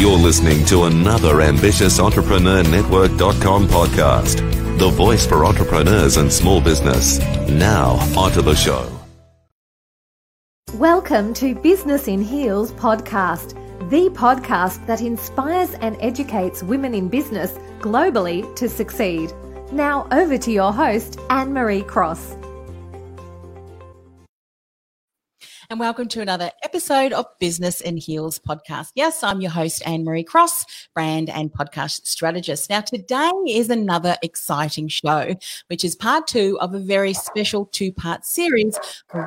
You're listening to another ambitious Entrepreneur Network.com podcast, the voice for entrepreneurs and small business. Now, onto the show. Welcome to Business in Heels podcast, the podcast that inspires and educates women in business globally to succeed. Now, over to your host, Anne Marie Cross. And welcome to another episode of Business in Heels podcast. Yes, I'm your host, Anne Marie Cross, brand and podcast strategist. Now, today is another exciting show, which is part two of a very special two part series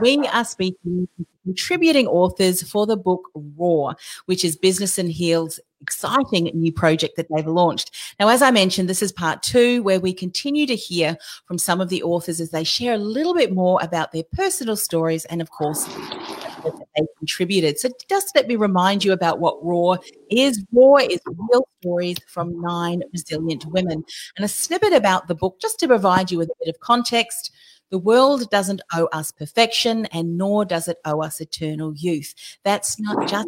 we are speaking to contributing authors for the book Raw, which is Business in Heels exciting new project that they've launched. Now, as I mentioned, this is part two where we continue to hear from some of the authors as they share a little bit more about their personal stories and, of course, they contributed. So, just let me remind you about what RAW is. RAW is real stories from nine resilient women, and a snippet about the book just to provide you with a bit of context. The world doesn't owe us perfection, and nor does it owe us eternal youth. That's not just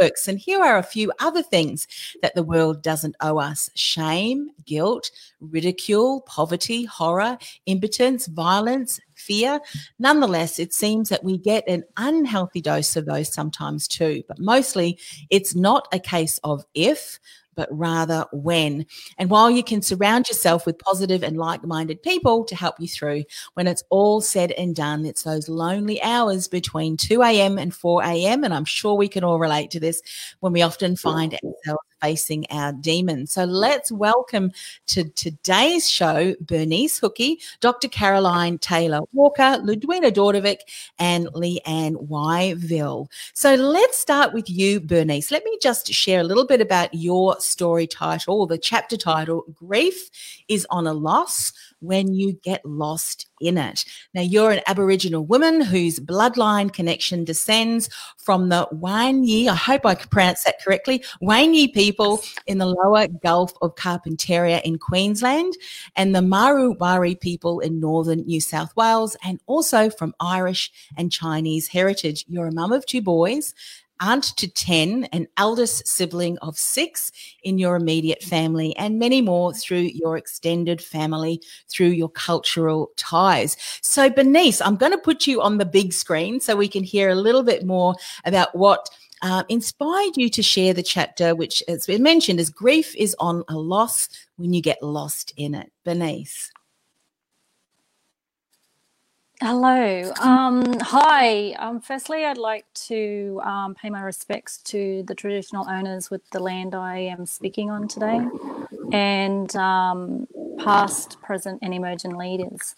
works. And here are a few other things that the world doesn't owe us shame, guilt, ridicule, poverty, horror, impotence, violence, fear. Nonetheless, it seems that we get an unhealthy dose of those sometimes too. But mostly, it's not a case of if, but rather when. And while you can surround yourself with positive and like minded people to help you through, when it's all said and done, it's those lonely hours between 2 a.m. and 4 a.m. And I'm sure we can all relate to this when we often find ourselves facing our demons. So let's welcome to today's show Bernice Hookey, Dr. Caroline Taylor Walker, Ludwina Dautovic, and Leanne Wyvill. So let's start with you, Bernice. Let me just share a little bit about your story title, the chapter title Grief is on a Loss when you get lost in it. Now, you're an Aboriginal woman whose bloodline connection descends from the Wanyi, I hope I pronounce that correctly, Wanyi people in the lower Gulf of Carpentaria in Queensland and the Muruwari people in northern New South Wales, and also from Irish and Chinese heritage. You're a mum of two boys aunt to 10, an eldest sibling of six in your immediate family, and many more through your extended family, through your cultural ties. So, Bernice, I'm going to put you on the big screen so we can hear a little bit more about what. Uh, inspired you to share the chapter, which, as we mentioned, is grief is on a loss when you get lost in it. Bernice. Hello. Um, hi. Um, firstly, I'd like to um, pay my respects to the traditional owners with the land I am speaking on today and um, past, present, and emerging leaders.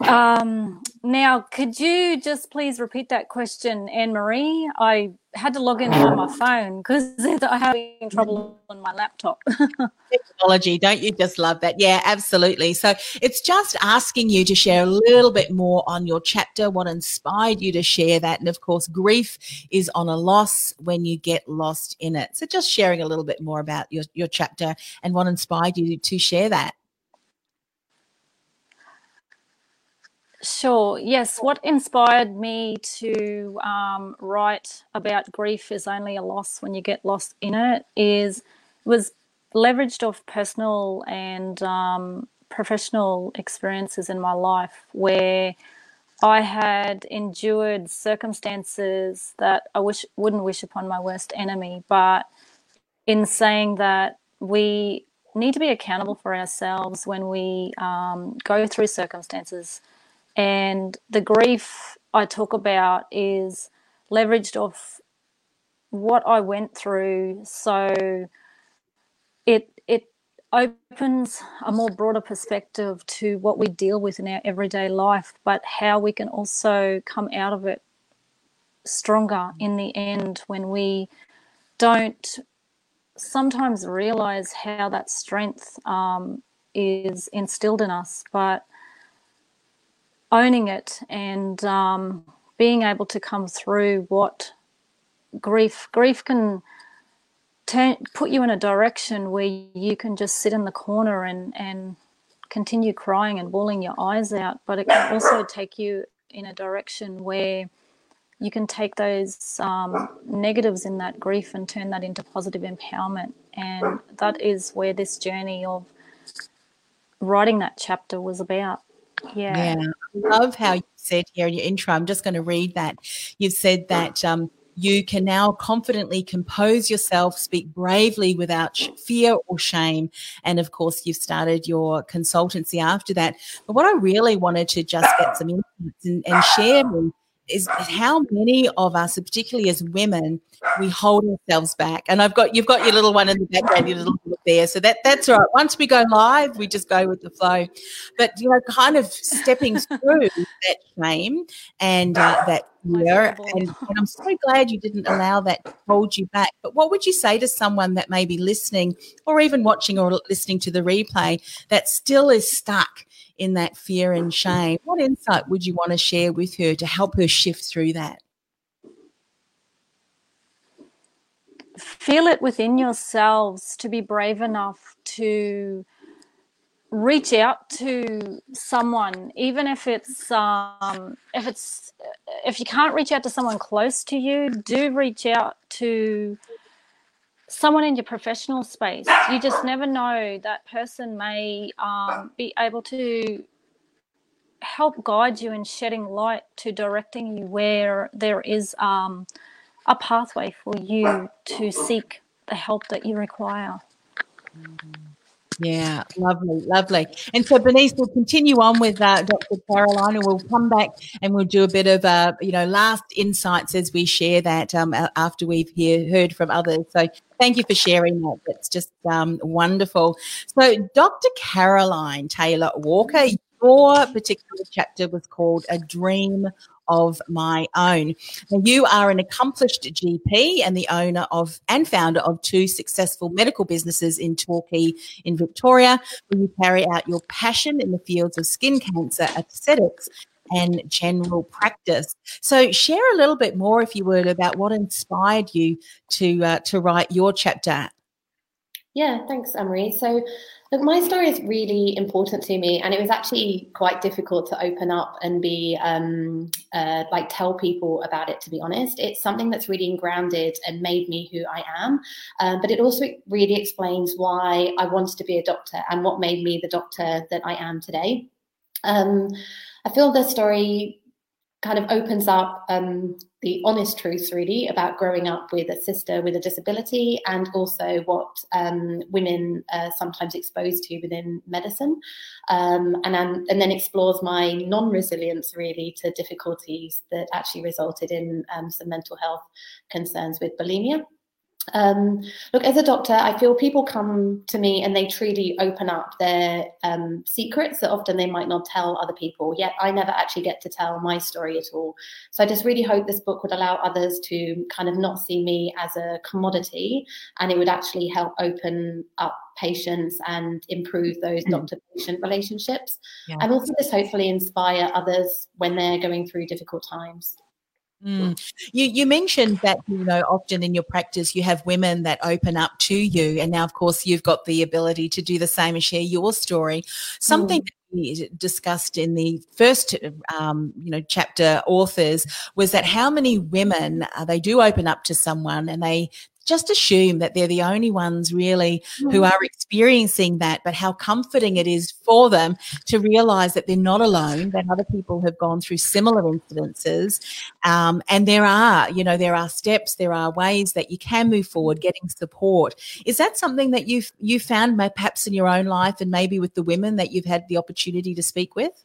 Um, now, could you just please repeat that question, Anne Marie? I had to log in on my phone because I'm having trouble on my laptop. Technology, don't you just love that? Yeah, absolutely. So it's just asking you to share a little bit more on your chapter, what inspired you to share that. And of course, grief is on a loss when you get lost in it. So just sharing a little bit more about your, your chapter and what inspired you to share that. Sure. Yes. What inspired me to um, write about grief is only a loss when you get lost in it is was leveraged off personal and um, professional experiences in my life where I had endured circumstances that I wish wouldn't wish upon my worst enemy. But in saying that, we need to be accountable for ourselves when we um, go through circumstances and the grief I talk about is leveraged off what I went through. So it it opens a more broader perspective to what we deal with in our everyday life, but how we can also come out of it stronger in the end when we don't sometimes realize how that strength um, is instilled in us, but owning it and um, being able to come through what grief grief can turn put you in a direction where you can just sit in the corner and and continue crying and bawling your eyes out but it can also take you in a direction where you can take those um, negatives in that grief and turn that into positive empowerment. And that is where this journey of writing that chapter was about. Yeah. Yeah. Love how you said here in your intro. I'm just going to read that. You've said that um, you can now confidently compose yourself, speak bravely without fear or shame. And of course, you've started your consultancy after that. But what I really wanted to just get some insights and, and share with is, how many of us, particularly as women, we hold ourselves back. And I've got you've got your little one in the background, your little book there. So that that's all right. Once we go live, we just go with the flow. But you know, kind of stepping through that shame and uh, that fear. And, and, I'm so glad you didn't allow that to hold you back. But what would you say to someone that may be listening or even watching or listening to the replay that still is stuck in that fear and shame? What insight would you want to share with her to help her shift through that? feel it within yourselves to be brave enough to reach out to someone even if it's um, if it's if you can't reach out to someone close to you do reach out to someone in your professional space you just never know that person may um, be able to help guide you in shedding light to directing you where there is um, a pathway for you to seek the help that you require. Yeah, lovely, lovely. And so, Bernice, we'll continue on with uh, Dr. Caroline, and we'll come back and we'll do a bit of, uh, you know, last insights as we share that um, after we've hear, heard from others. So, thank you for sharing that. That's just um, wonderful. So, Dr. Caroline Taylor Walker, your particular chapter was called A Dream of my own. Now, you are an accomplished GP and the owner of and founder of two successful medical businesses in Torquay in Victoria, where you carry out your passion in the fields of skin cancer, aesthetics, and general practice. So, share a little bit more, if you would, about what inspired you to uh, to write your chapter. Yeah, thanks, Anne Marie. So, Look, my story is really important to me, and it was actually quite difficult to open up and be um, uh, like tell people about it. To be honest, it's something that's really grounded and made me who I am. Um, but it also really explains why I wanted to be a doctor and what made me the doctor that I am today. Um, I feel the story kind of opens up um, the honest truths really about growing up with a sister with a disability and also what um, women are sometimes exposed to within medicine um, and, and then explores my non-resilience really to difficulties that actually resulted in um, some mental health concerns with bulimia um, look, as a doctor, I feel people come to me and they truly open up their um, secrets that often they might not tell other people. Yet I never actually get to tell my story at all. So I just really hope this book would allow others to kind of not see me as a commodity and it would actually help open up patients and improve those mm. doctor patient relationships. Yeah. And also just hopefully inspire others when they're going through difficult times. Mm. You you mentioned that you know often in your practice you have women that open up to you, and now of course you've got the ability to do the same and share your story. Something mm. we discussed in the first um, you know chapter authors was that how many women uh, they do open up to someone and they just assume that they're the only ones really mm. who are experiencing that, but how comforting it is for them to realize that they're not alone, that other people have gone through similar incidences. Um, and there are, you know, there are steps, there are ways that you can move forward, getting support. Is that something that you've you found perhaps in your own life and maybe with the women that you've had the opportunity to speak with?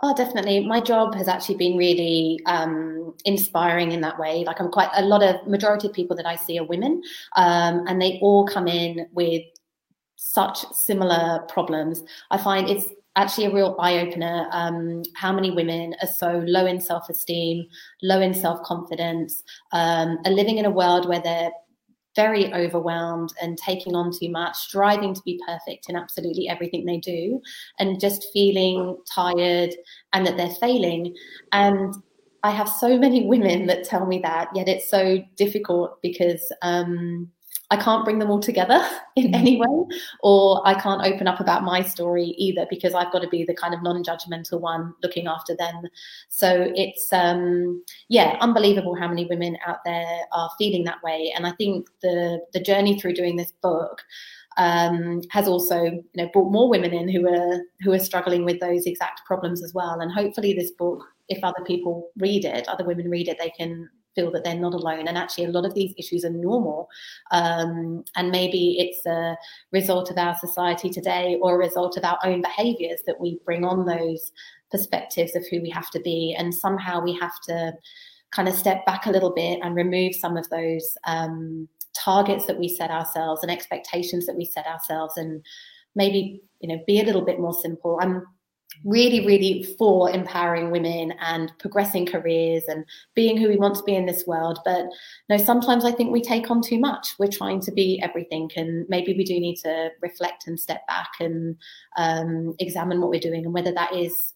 Oh, definitely. My job has actually been really um, inspiring in that way. Like, I'm quite a lot of majority of people that I see are women, um, and they all come in with such similar problems. I find it's actually a real eye opener um, how many women are so low in self esteem, low in self confidence, um, are living in a world where they're very overwhelmed and taking on too much, striving to be perfect in absolutely everything they do, and just feeling tired and that they're failing. And I have so many women that tell me that, yet it's so difficult because um, I can't bring them all together in any way, or I can't open up about my story either because I've got to be the kind of non-judgmental one looking after them. So it's um, yeah, unbelievable how many women out there are feeling that way, and I think the the journey through doing this book um, has also you know brought more women in who are who are struggling with those exact problems as well. And hopefully, this book, if other people read it, other women read it, they can feel that they're not alone. And actually, a lot of these issues are normal. Um, and maybe it's a result of our society today or a result of our own behaviors that we bring on those perspectives of who we have to be. And somehow we have to kind of step back a little bit and remove some of those um, targets that we set ourselves and expectations that we set ourselves and maybe you know be a little bit more simple i'm really, really for empowering women and progressing careers and being who we want to be in this world. But no, sometimes I think we take on too much. We're trying to be everything, and maybe we do need to reflect and step back and um, examine what we're doing and whether that is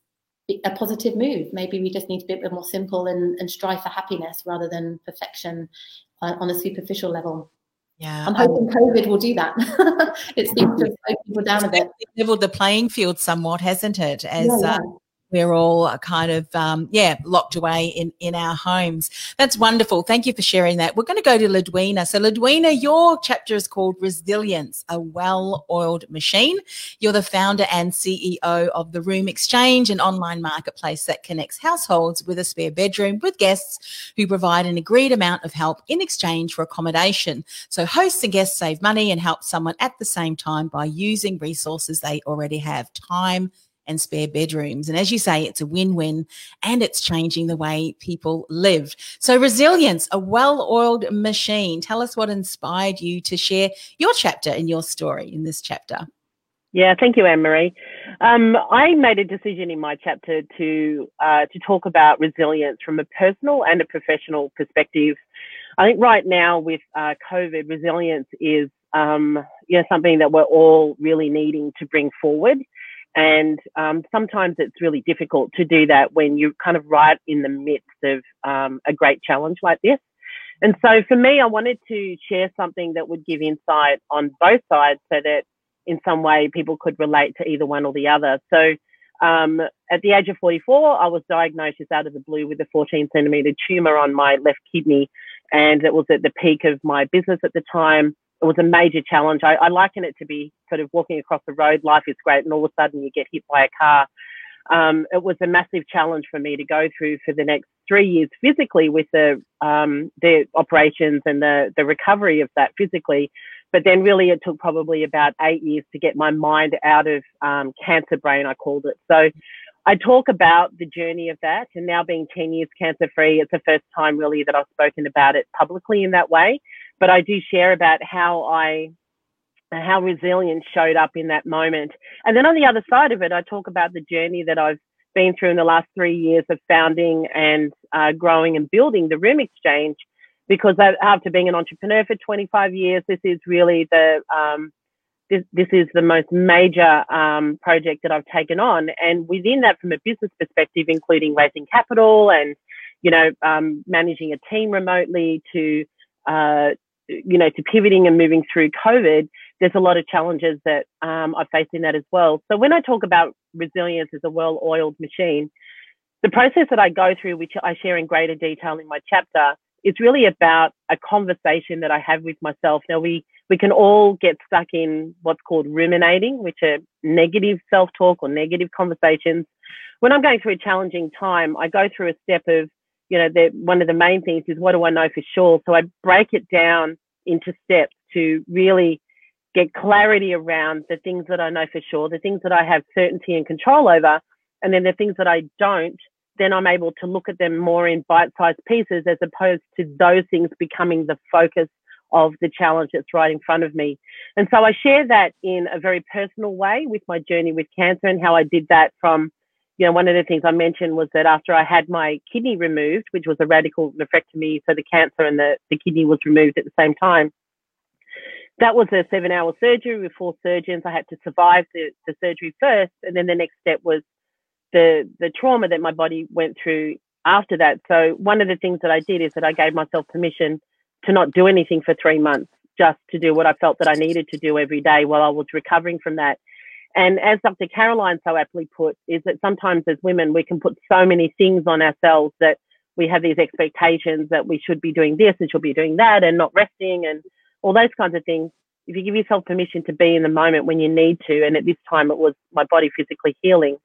a positive move. Maybe we just need to be a bit more simple and, and strive for happiness rather than perfection uh, on a superficial level. Yeah, I'm hoping COVID will do that. it seems to slow people down a bit. Leveled the playing field somewhat, hasn't it? As yeah, yeah. Uh, we're all kind of um, yeah locked away in in our homes. That's wonderful. Thank you for sharing that. We're going to go to Ludwina so Ludwina your chapter is called resilience a well-oiled machine. You're the founder and ceo of the room exchange an online marketplace that connects households with a spare bedroom with guests who provide an agreed amount of help in exchange for accommodation. So hosts and guests save money and help someone at the same time by using resources they already have. Time and spare bedrooms. And as you say, it's a win win and it's changing the way people live. So, resilience, a well oiled machine. Tell us what inspired you to share your chapter and your story in this chapter. Yeah, thank you, Anne Marie. Um, I made a decision in my chapter to uh, to talk about resilience from a personal and a professional perspective. I think right now with uh, COVID, resilience is um, you know something that we're all really needing to bring forward. And um, sometimes it's really difficult to do that when you're kind of right in the midst of um, a great challenge like this. And so for me, I wanted to share something that would give insight on both sides so that in some way people could relate to either one or the other. So um, at the age of 44, I was diagnosed just out of the blue with a 14 centimeter tumor on my left kidney. And it was at the peak of my business at the time it was a major challenge. I, I, liken it to be sort of walking across the road. Life is great, and all of a sudden you get hit by a car. Um, it was a massive challenge for me to go through for the next three years physically with the um, the operations and the the recovery of that physically. But then really it took probably about eight years to get my mind out of um, cancer brain, I called it. So I talk about the journey of that and now being 10 years cancer free, it's the first time really that I've spoken about it publicly in that way but I do share about how I how resilience showed up in that moment. And then on the other side of it, I talk about the journey that I've been through in the last three years of founding and uh, growing and building the Room Exchange. Because after being an entrepreneur for 25 years, this is really the um, this, this is the most major um, project that I've taken on. And within that, from a business perspective, including raising capital and you know um, managing a team remotely to uh, you know, to pivoting and moving through COVID, there's a lot of challenges that um, I faced in that as well. So when I talk about resilience as a well-oiled machine, the process that I go through, which I share in greater detail in my chapter, is really about a conversation that I have with myself. Now we we can all get stuck in what's called ruminating, which are negative self-talk or negative conversations. When I'm going through a challenging time, I go through a step of you know, one of the main things is what do I know for sure? So I break it down into steps to really get clarity around the things that I know for sure, the things that I have certainty and control over, and then the things that I don't, then I'm able to look at them more in bite sized pieces as opposed to those things becoming the focus of the challenge that's right in front of me. And so I share that in a very personal way with my journey with cancer and how I did that from you know, one of the things I mentioned was that after I had my kidney removed, which was a radical nephrectomy, so the cancer and the, the kidney was removed at the same time. That was a seven hour surgery with four surgeons. I had to survive the, the surgery first. And then the next step was the, the trauma that my body went through after that. So one of the things that I did is that I gave myself permission to not do anything for three months. just to do what I felt that I needed to do every day while I was recovering from that. And as Dr. Caroline so aptly put, is that sometimes as women, we can put so many things on ourselves that we have these expectations that we should be doing this and should be doing that and not resting and all those kinds of things. If you give yourself permission to be in the moment when you need to, and at this time it was my body physically healing,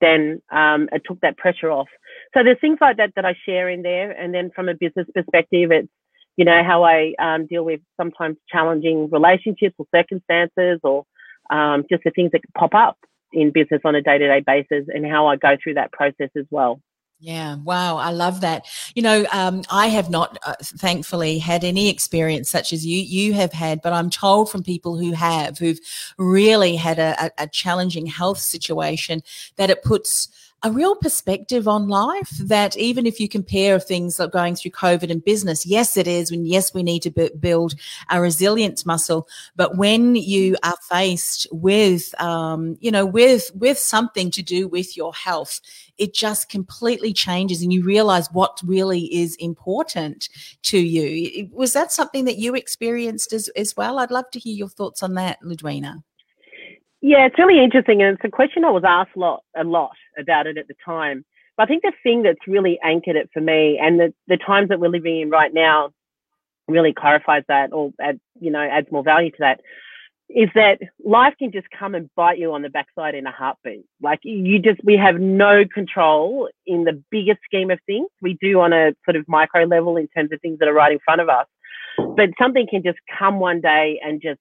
then um, it took that pressure off. So there's things like that that I share in there. And then from a business perspective, it's, you know, how I um, deal with sometimes challenging relationships or circumstances or um, just the things that pop up in business on a day to day basis and how I go through that process as well. Yeah, wow, I love that. You know, um, I have not, uh, thankfully, had any experience such as you you have had, but I'm told from people who have, who've really had a, a, a challenging health situation, that it puts a real perspective on life that even if you compare things like going through COVID and business, yes, it is. And yes, we need to b- build a resilience muscle. But when you are faced with, um, you know, with, with something to do with your health, it just completely changes and you realize what really is important to you. Was that something that you experienced as, as well? I'd love to hear your thoughts on that, Ludwina. Yeah, it's really interesting, and it's a question I was asked lot, a lot about it at the time. But I think the thing that's really anchored it for me, and the the times that we're living in right now, really clarifies that, or add, you know adds more value to that, is that life can just come and bite you on the backside in a heartbeat. Like you just, we have no control in the bigger scheme of things. We do on a sort of micro level in terms of things that are right in front of us, but something can just come one day and just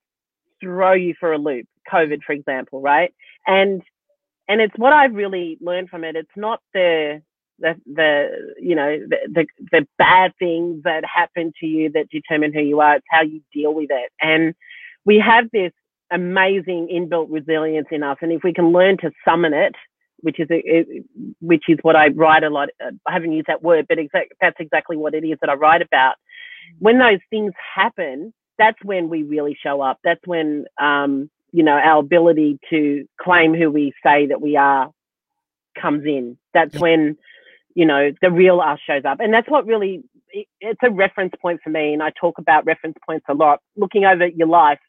throw you for a loop. COVID, for example, right? And and it's what I've really learned from it. It's not the the the you know the, the the bad things that happen to you that determine who you are. It's how you deal with it. And we have this amazing inbuilt resilience in us, and if we can learn to summon it, which is a, which is what I write a lot. I haven't used that word, but exact, that's exactly what it is that I write about. When those things happen, that's when we really show up. That's when, um, you know, our ability to claim who we say that we are comes in. That's when, you know, the real us shows up. And that's what really, it's a reference point for me. And I talk about reference points a lot. Looking over your life,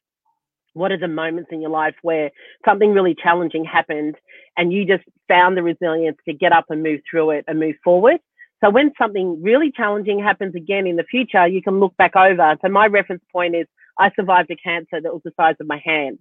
what are the moments in your life where something really challenging happened and you just found the resilience to get up and move through it and move forward? So when something really challenging happens again in the future, you can look back over. So my reference point is I survived a cancer that was the size of my hand.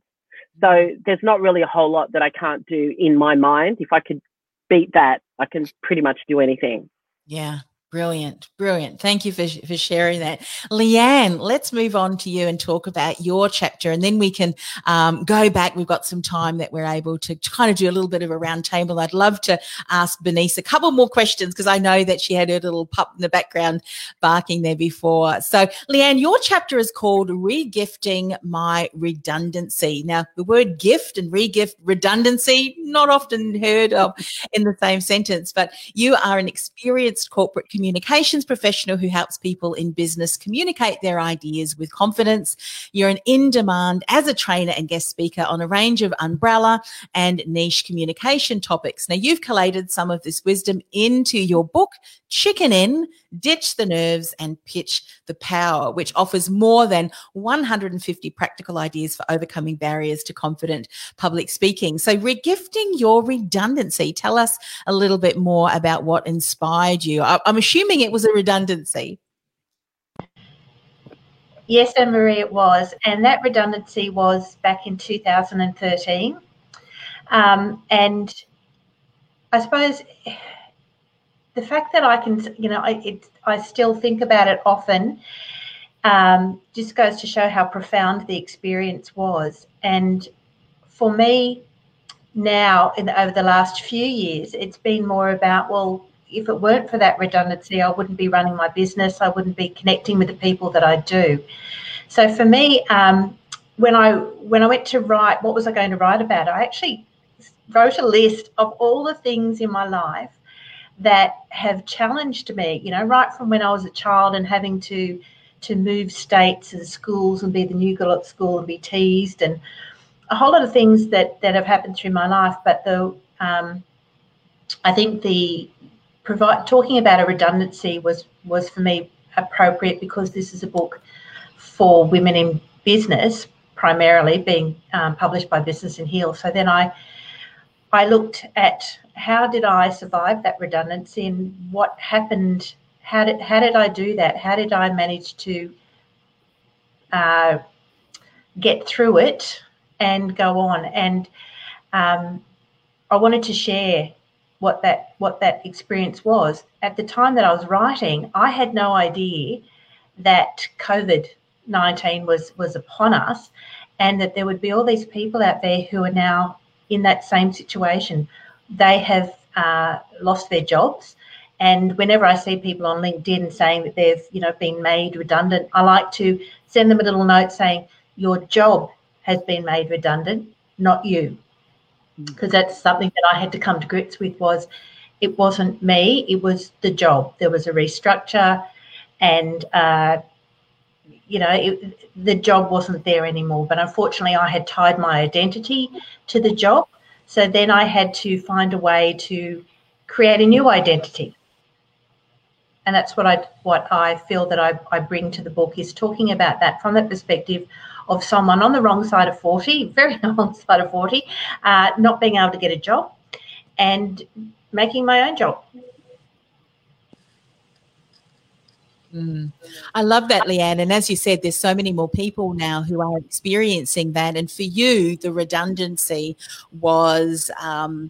So there's not really a whole lot that I can't do in my mind. If I could beat that, I can pretty much do anything. Yeah. Brilliant, brilliant. Thank you for, for sharing that. Leanne, let's move on to you and talk about your chapter, and then we can um, go back. We've got some time that we're able to kind of do a little bit of a roundtable. I'd love to ask Bernice a couple more questions because I know that she had her little pup in the background barking there before. So, Leanne, your chapter is called Regifting My Redundancy. Now, the word gift and regift redundancy, not often heard of in the same sentence, but you are an experienced corporate community communications professional who helps people in business communicate their ideas with confidence. You're an in demand as a trainer and guest speaker on a range of umbrella and niche communication topics. Now, you've collated some of this wisdom into your book, Chicken In, Ditch the Nerves and Pitch the Power, which offers more than 150 practical ideas for overcoming barriers to confident public speaking. So, regifting your redundancy, tell us a little bit more about what inspired you. I'm assuming it was a redundancy. Yes, Anne Marie, it was. And that redundancy was back in 2013. Um, and I suppose the fact that I can, you know, I, it, I still think about it often um, just goes to show how profound the experience was. And for me, now, in, over the last few years, it's been more about, well, if it weren't for that redundancy, I wouldn't be running my business. I wouldn't be connecting with the people that I do. So for me, um, when I when I went to write, what was I going to write about? I actually wrote a list of all the things in my life that have challenged me. You know, right from when I was a child and having to to move states and schools and be the new girl at school and be teased and a whole lot of things that that have happened through my life. But the um, I think the provide talking about a redundancy was was for me appropriate because this is a book for women in business primarily being um, published by Business in Heels. So then I I looked at how did I survive that redundancy and what happened. How did how did I do that? How did I manage to uh, get through it and go on? And um, I wanted to share what that what that experience was. At the time that I was writing, I had no idea that COVID nineteen was was upon us, and that there would be all these people out there who are now in that same situation. They have uh, lost their jobs. And whenever I see people on LinkedIn saying that they've, you know, been made redundant, I like to send them a little note saying, "Your job has been made redundant, not you," because mm. that's something that I had to come to grips with. Was it wasn't me; it was the job. There was a restructure, and uh, you know, it, the job wasn't there anymore. But unfortunately, I had tied my identity to the job. So then I had to find a way to create a new identity. And that's what I what I feel that I, I bring to the book is talking about that from that perspective of someone on the wrong side of 40, very wrong side of 40, uh, not being able to get a job and making my own job. Mm. I love that, Leanne. And as you said, there's so many more people now who are experiencing that. And for you, the redundancy was um,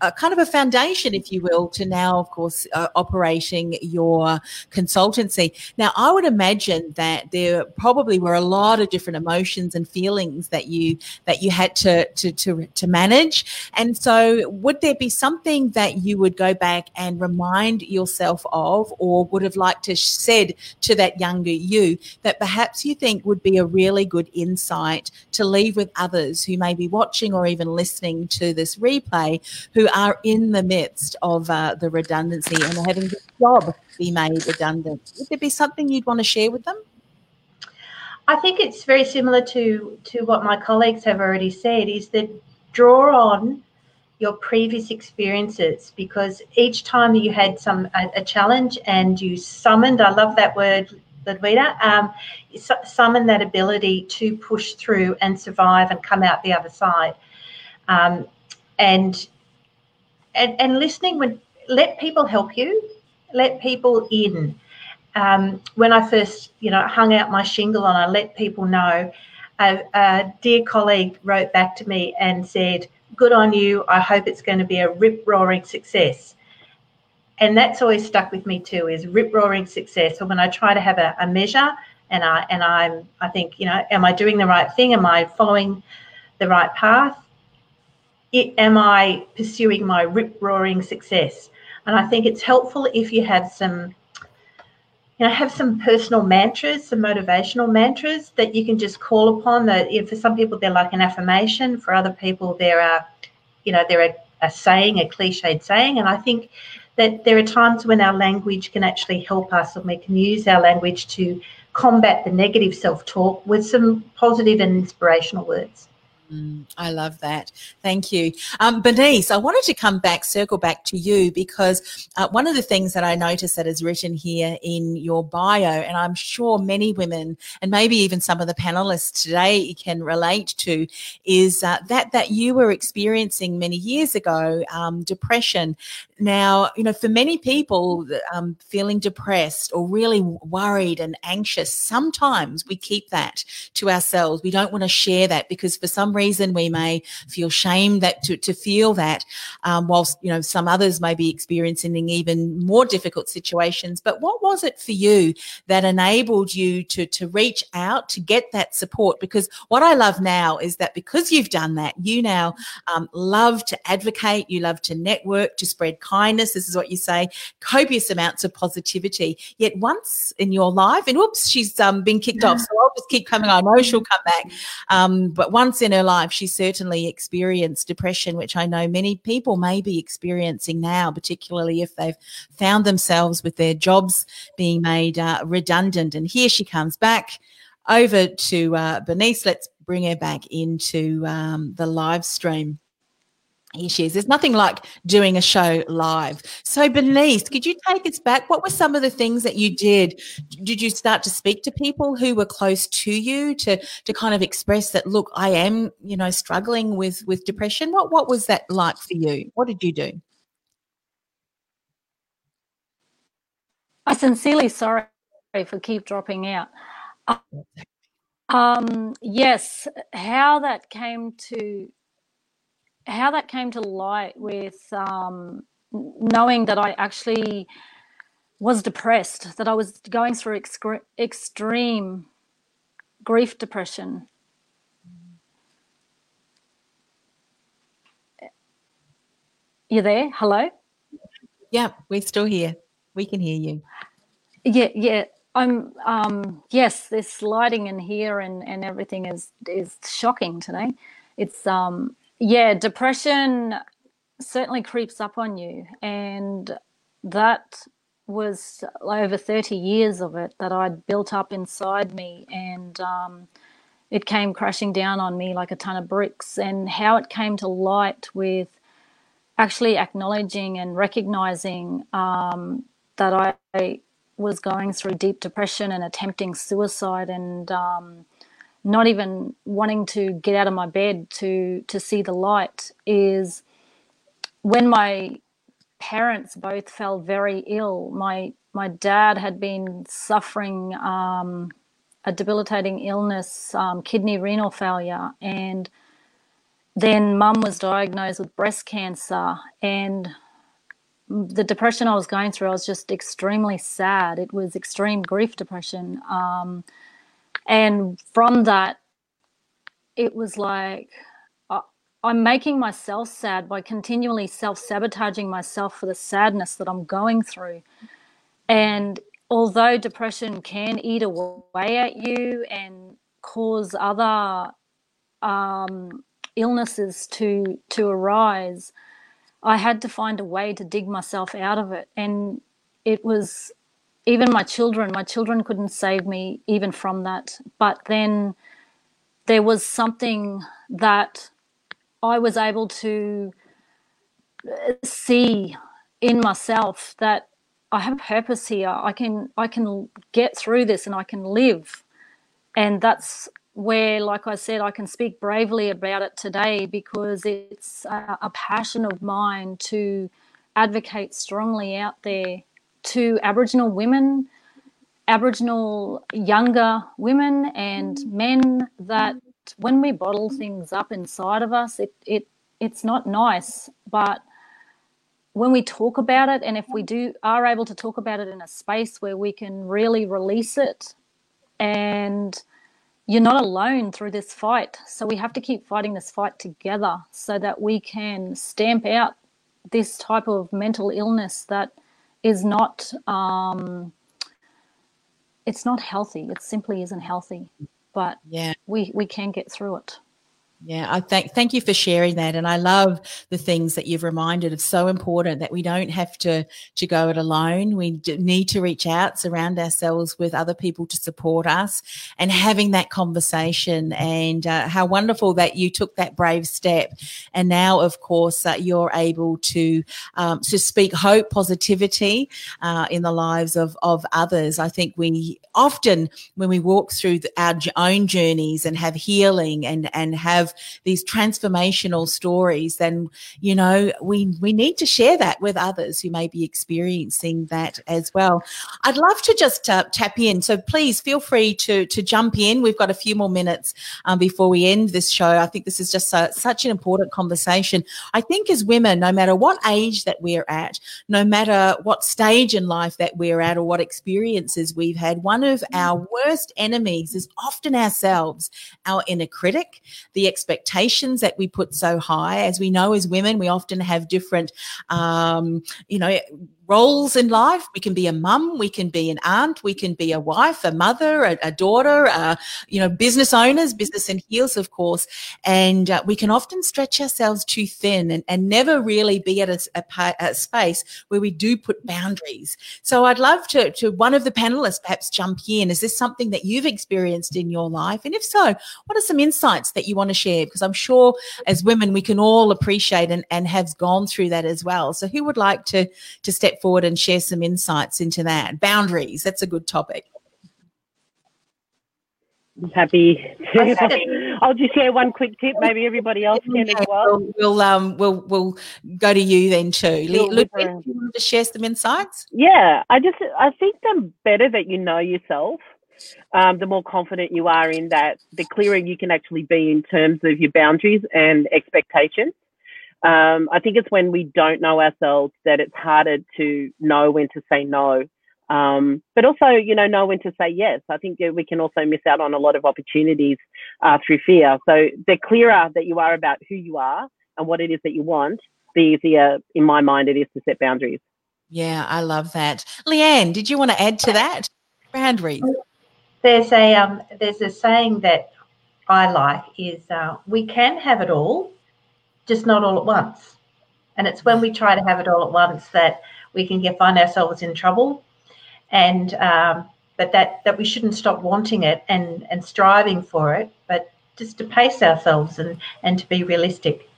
a, kind of a foundation, if you will, to now, of course, uh, operating your consultancy. Now, I would imagine that there probably were a lot of different emotions and feelings that you that you had to to to, to manage. And so, would there be something that you would go back and remind yourself of, or would have liked to said to that younger you that perhaps you think would be a really good insight to leave with others who may be watching or even listening to this replay? Who are in the midst of uh, the redundancy and are having the job be made redundant. Would there be something you'd want to share with them? I think it's very similar to to what my colleagues have already said. Is that draw on your previous experiences because each time you had some a, a challenge and you summoned, I love that word, Ludwina, um, summon that ability to push through and survive and come out the other side. Um, and and and listening when let people help you, let people in. Um, when I first, you know, hung out my shingle and I let people know, a, a dear colleague wrote back to me and said, "Good on you. I hope it's going to be a rip roaring success." And that's always stuck with me too. Is rip roaring success. So when I try to have a, a measure, and I and I'm, I think, you know, am I doing the right thing? Am I following the right path? Am I pursuing my rip roaring success? And I think it's helpful if you have some, you know, have some personal mantras, some motivational mantras that you can just call upon. That for some people they're like an affirmation, for other people they're a, you know, they're a, a saying, a cliched saying. And I think that there are times when our language can actually help us, and we can use our language to combat the negative self-talk with some positive and inspirational words. Mm, I love that. Thank you. Um, Bernice, I wanted to come back, circle back to you because uh, one of the things that I noticed that is written here in your bio, and I'm sure many women and maybe even some of the panelists today can relate to, is uh, that that you were experiencing many years ago um, depression. Now, you know, for many people, um, feeling depressed or really worried and anxious, sometimes we keep that to ourselves. We don't want to share that because for some reason we may feel shame that to, to feel that, um, whilst, you know, some others may be experiencing even more difficult situations. But what was it for you that enabled you to, to reach out to get that support? Because what I love now is that because you've done that, you now um, love to advocate, you love to network, to spread kindness. This is what you say, copious amounts of positivity. Yet once in your life, and oops, she's um, been kicked off. So I'll just keep coming. I know she'll come back. Um, but once in her life, she certainly experienced depression, which I know many people may be experiencing now, particularly if they've found themselves with their jobs being made uh, redundant. And here she comes back over to uh, Bernice. Let's bring her back into um, the live stream. Here she is. There's nothing like doing a show live. So, Bernice, could you take us back? What were some of the things that you did? Did you start to speak to people who were close to you to to kind of express that? Look, I am, you know, struggling with with depression. What what was that like for you? What did you do? I sincerely sorry for keep dropping out. Um, yes, how that came to how that came to light with um, knowing that I actually was depressed, that I was going through excre- extreme grief depression. You there? Hello? Yeah, we're still here. We can hear you. Yeah, yeah. I'm um yes, this lighting in here and and everything is is shocking today. It's um yeah, depression certainly creeps up on you. And that was over 30 years of it that I'd built up inside me. And um, it came crashing down on me like a ton of bricks. And how it came to light with actually acknowledging and recognizing um, that I was going through deep depression and attempting suicide and um, not even wanting to get out of my bed to to see the light is when my parents both fell very ill. My my dad had been suffering um, a debilitating illness, um, kidney renal failure, and then mum was diagnosed with breast cancer and the depression I was going through, I was just extremely sad. It was extreme grief depression. Um, and from that it was like uh, i'm making myself sad by continually self-sabotaging myself for the sadness that i'm going through. And although depression can eat away at you and cause other um, illnesses to to arise i had to find a way to dig myself out of it. And it was even my children, my children couldn't save me even from that. But then there was something that I was able to uh, see in myself that I have purpose here. I can I can get through this and I can live. And that's where, like I said, I can speak bravely about it today because it's a, a passion of mine to advocate strongly out there to Aboriginal women, Aboriginal younger women and men that when we bottle things up inside of us, it, it it's not nice. But when we talk about it, and if we do are able to talk about it in a space where we can really release it, and you're not alone through this fight. So we have to keep fighting this fight together so that we can stamp out this type of mental illness that is not um, it's not healthy. It simply isn't healthy. But yeah, we we can get through it. Yeah, I thank thank you for sharing that, and I love the things that you've reminded of. So important that we don't have to to go it alone. We need to reach out, surround ourselves with other people to support us, and having that conversation. And uh, how wonderful that you took that brave step, and now, of course, uh, you're able to um, to speak hope, positivity uh, in the lives of of others. I think we often, when we walk through the, our own journeys and have healing and and have these transformational stories, then you know we we need to share that with others who may be experiencing that as well. I'd love to just uh, tap in, so please feel free to to jump in. We've got a few more minutes um, before we end this show. I think this is just a, such an important conversation. I think as women, no matter what age that we're at, no matter what stage in life that we're at, or what experiences we've had, one of our worst enemies is often ourselves, our inner critic, the expectations that we put so high. As we know, as women, we often have different, um, you know, roles in life. We can be a mum, we can be an aunt, we can be a wife, a mother, a, a daughter, uh, you know, business owners, business in heels, of course. And uh, we can often stretch ourselves too thin and, and never really be at a, a, a, space where we do put boundaries. So I'd love to, to one of the panelists perhaps jump in. Is this something that you've experienced in your life? And if so, what are some insights that you want to share? Because I'm sure as women, we can all appreciate and, and have gone through that as well. So who would like to, to step forward and share some insights into that. Boundaries, that's a good topic. I'm happy. I'll just share one quick tip. Maybe everybody else can as well. We'll, we'll um we'll we'll go to you then too. Luke, do you want to share some insights? Yeah, I just I think the better that you know yourself, um, the more confident you are in that, the clearer you can actually be in terms of your boundaries and expectations. Um, I think it's when we don't know ourselves that it's harder to know when to say no. Um, but also, you know, know when to say yes. I think we can also miss out on a lot of opportunities uh, through fear. So the clearer that you are about who you are and what it is that you want, the easier, in my mind, it is to set boundaries. Yeah, I love that. Leanne, did you want to add to that? Boundaries. There's a um, there's a saying that I like is uh, we can have it all, just not all at once. And it's when we try to have it all at once that we can get find ourselves in trouble. And um, but that that we shouldn't stop wanting it and and striving for it, but just to pace ourselves and and to be realistic.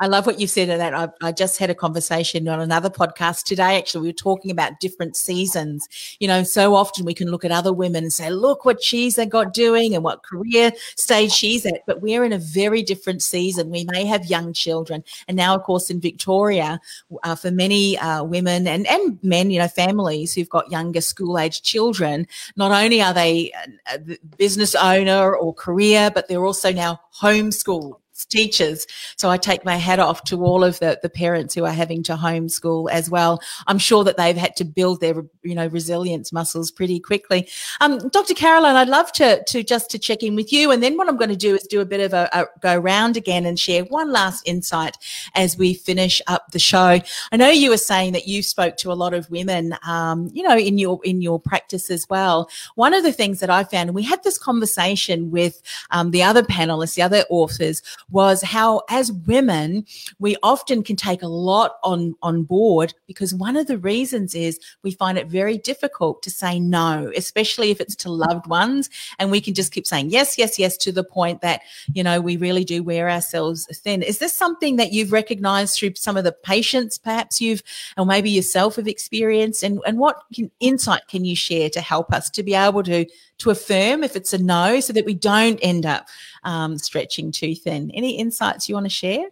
I love what you said of that. I, I, just had a conversation on another podcast today. Actually, we were talking about different seasons. You know, so often we can look at other women and say, look what she's got doing and what career stage she's at. But we're in a very different season. We may have young children. And now, of course, in Victoria, uh, for many uh, women and, and men, you know, families who've got younger school age children, not only are they a business owner or career, but they're also now homeschooled teachers. So I take my hat off to all of the, the parents who are having to homeschool as well. I'm sure that they've had to build their, you know, resilience muscles pretty quickly. Um, Dr. Caroline, I'd love to, to just to check in with you. And then what I'm going to do is do a bit of a, a go round again and share one last insight as we finish up the show. I know you were saying that you spoke to a lot of women, um, you know, in your, in your practice as well. One of the things that I found, and we had this conversation with um, the other panelists, the other authors, was how as women, we often can take a lot on, on board because one of the reasons is we find it very difficult to say no, especially if it's to loved ones. And we can just keep saying yes, yes, yes, to the point that, you know, we really do wear ourselves thin. Is this something that you've recognized through some of the patients perhaps you've, or maybe yourself have experienced? And, and what can, insight can you share to help us to be able to to affirm if it's a no so that we don't end up um, stretching too thin. Any insights you want to share?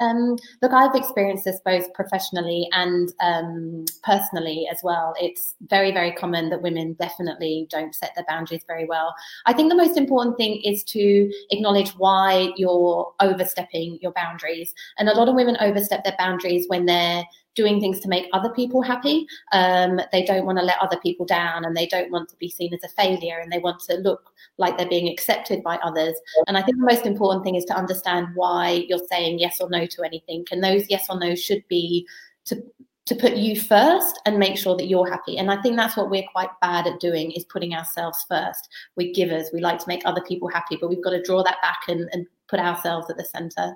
Um, look, I've experienced this both professionally and um, personally as well. It's very, very common that women definitely don't set their boundaries very well. I think the most important thing is to acknowledge why you're overstepping your boundaries. And a lot of women overstep their boundaries when they're doing things to make other people happy. Um, they don't want to let other people down and they don't want to be seen as a failure and they want to look like they're being accepted by others. And I think the most important thing is to understand why you're saying yes or no to anything. And those yes or no should be to to put you first and make sure that you're happy. And I think that's what we're quite bad at doing is putting ourselves first. We're givers. We like to make other people happy, but we've got to draw that back and, and put ourselves at the center.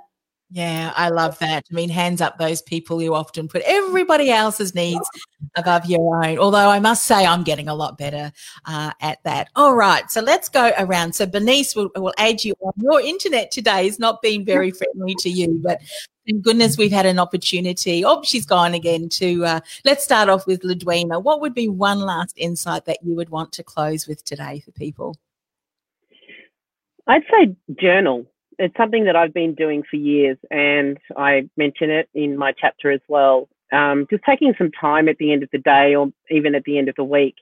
Yeah, I love that. I mean, hands up those people who often put everybody else's needs above your own. Although I must say, I'm getting a lot better uh, at that. All right, so let's go around. So Bernice will, will add you on. Your internet today has not been very friendly to you, but thank goodness we've had an opportunity. Oh, she's gone again. To uh, let's start off with Ludwina. What would be one last insight that you would want to close with today for people? I'd say journal it's something that I've been doing for years, and I mention it in my chapter as well. Um, just taking some time at the end of the day, or even at the end of the week,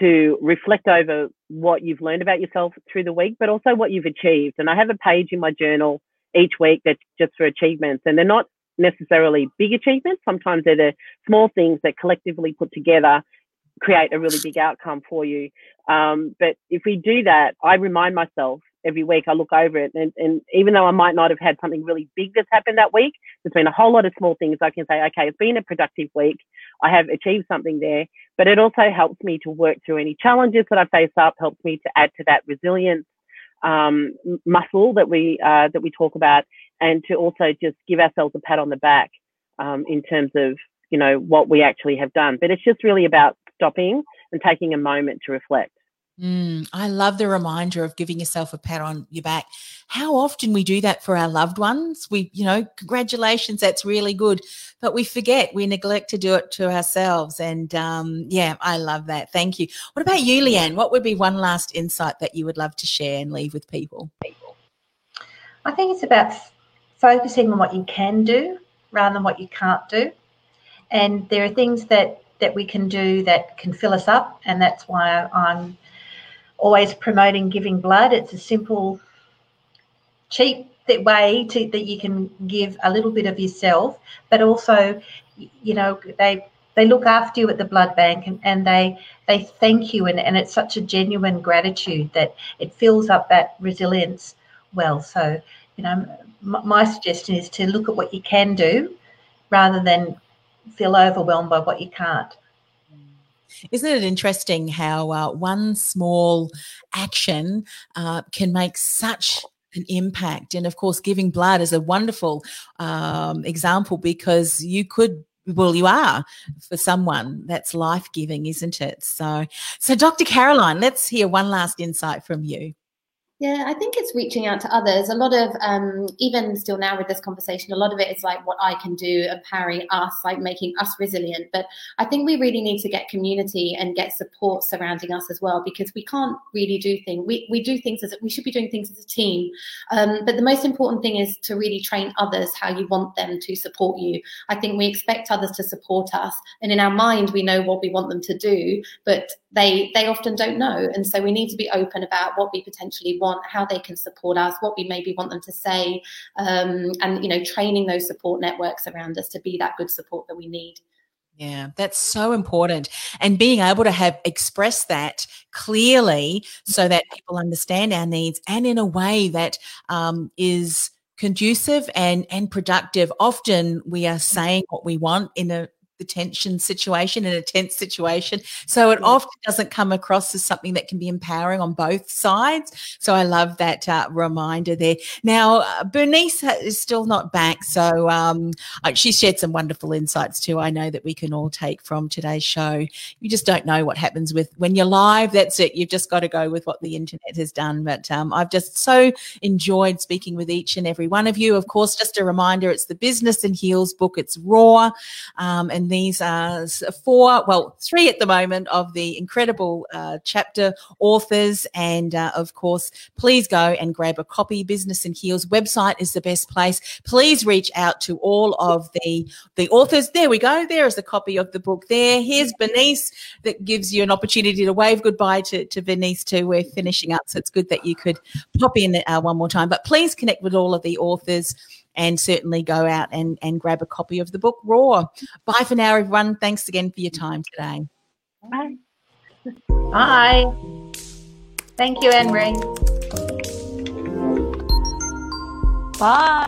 to reflect over what you've learned about yourself through the week, but also what you've achieved. And I have a page in my journal each week that's just for achievements, and they're not necessarily big achievements. Sometimes they're the small things that collectively put together create a really big outcome for you. Um, but if we do that, I remind myself every week I look over it, and, and even though I might not have had something really big that's happened that week, there's been a whole lot of small things I can say. Okay, it's been a productive week. I have achieved something there, but it also helps me to work through any challenges that I face up. Helps me to add to that resilience um, muscle that we uh, that we talk about, and to also just give ourselves a pat on the back um, in terms of you know what we actually have done. But it's just really about stopping and taking a moment to reflect. Mm, I love the reminder of giving yourself a pat on your back. How often we do that for our loved ones. We, you know, congratulations, that's really good. But we forget, we neglect to do it to ourselves. And um, yeah, I love that. Thank you. What about you, Leanne? What would be one last insight that you would love to share and leave with people? I think it's about focusing on what you can do rather than what you can't do. And there are things that that we can do that can fill us up, and that's why I'm always promoting giving blood. It's a simple, cheap way to that you can give a little bit of yourself, but also, you know, they they look after you at the blood bank and, and they they thank you and, and it's such a genuine gratitude that it fills up that resilience well. So, you know, my suggestion is to look at what you can do rather than feel overwhelmed by what you can't. Isn't it interesting how uh, one small action uh, can make such an impact? And of course, giving blood is a wonderful um, example because you could well you are for someone. That's life giving isn't it? So so dr caroline let's hear one last insight from you yeah, I think it's reaching out to others. A lot of, um, even still now with this conversation, a lot of it is like what I can do, empowering us, like making us resilient. But I think we really need to get community and get support surrounding us as well, because we can't really do things. We, we do things as we should be doing things as a team. Um, but the most important thing is to really train others how you want them to support you. I think we expect others to support us, and in our mind we know what we want them to do, but they they often don't know, and so we need to be open about what we potentially want want, how they can support us, what we maybe want them to say, um, and you know, training those support networks around us to be that good support that we need. Yeah, that's so important. And being able to have express that clearly so that people understand our needs and in a way that um, is conducive and and productive. Often we are saying what we want in a the tension situation in a tense situation. So it often doesn't come across as something that can be empowering on both sides. So I love that uh, reminder there. Now, uh, Bernice is still not back. So um, she shared some wonderful insights too. I know that we can all take from today's show. You just don't know what happens with when you're live. That's it. You've just got to go with what the internet has done. But um, I've just so enjoyed speaking with each and every one of you. Of course, just a reminder, it's the Business in Heels book. It's raw. Um, and these are four, well, three at the moment of the incredible uh, chapter authors. And uh, of course, please go and grab a copy. Business in Heels website is the best place. Please reach out to all of the the authors. There we go. There is a copy of the book. There. Here's Bernice that gives you an opportunity to wave goodbye to, to Bernice too. We're finishing up, so it's good that you could pop in uh, one more time. But please connect with all of the authors and certainly go out and, and grab a copy of the book Raw. Bye for now, everyone. Thanks again for your time today. Bye. Bye. Thank you, Marie. Bye.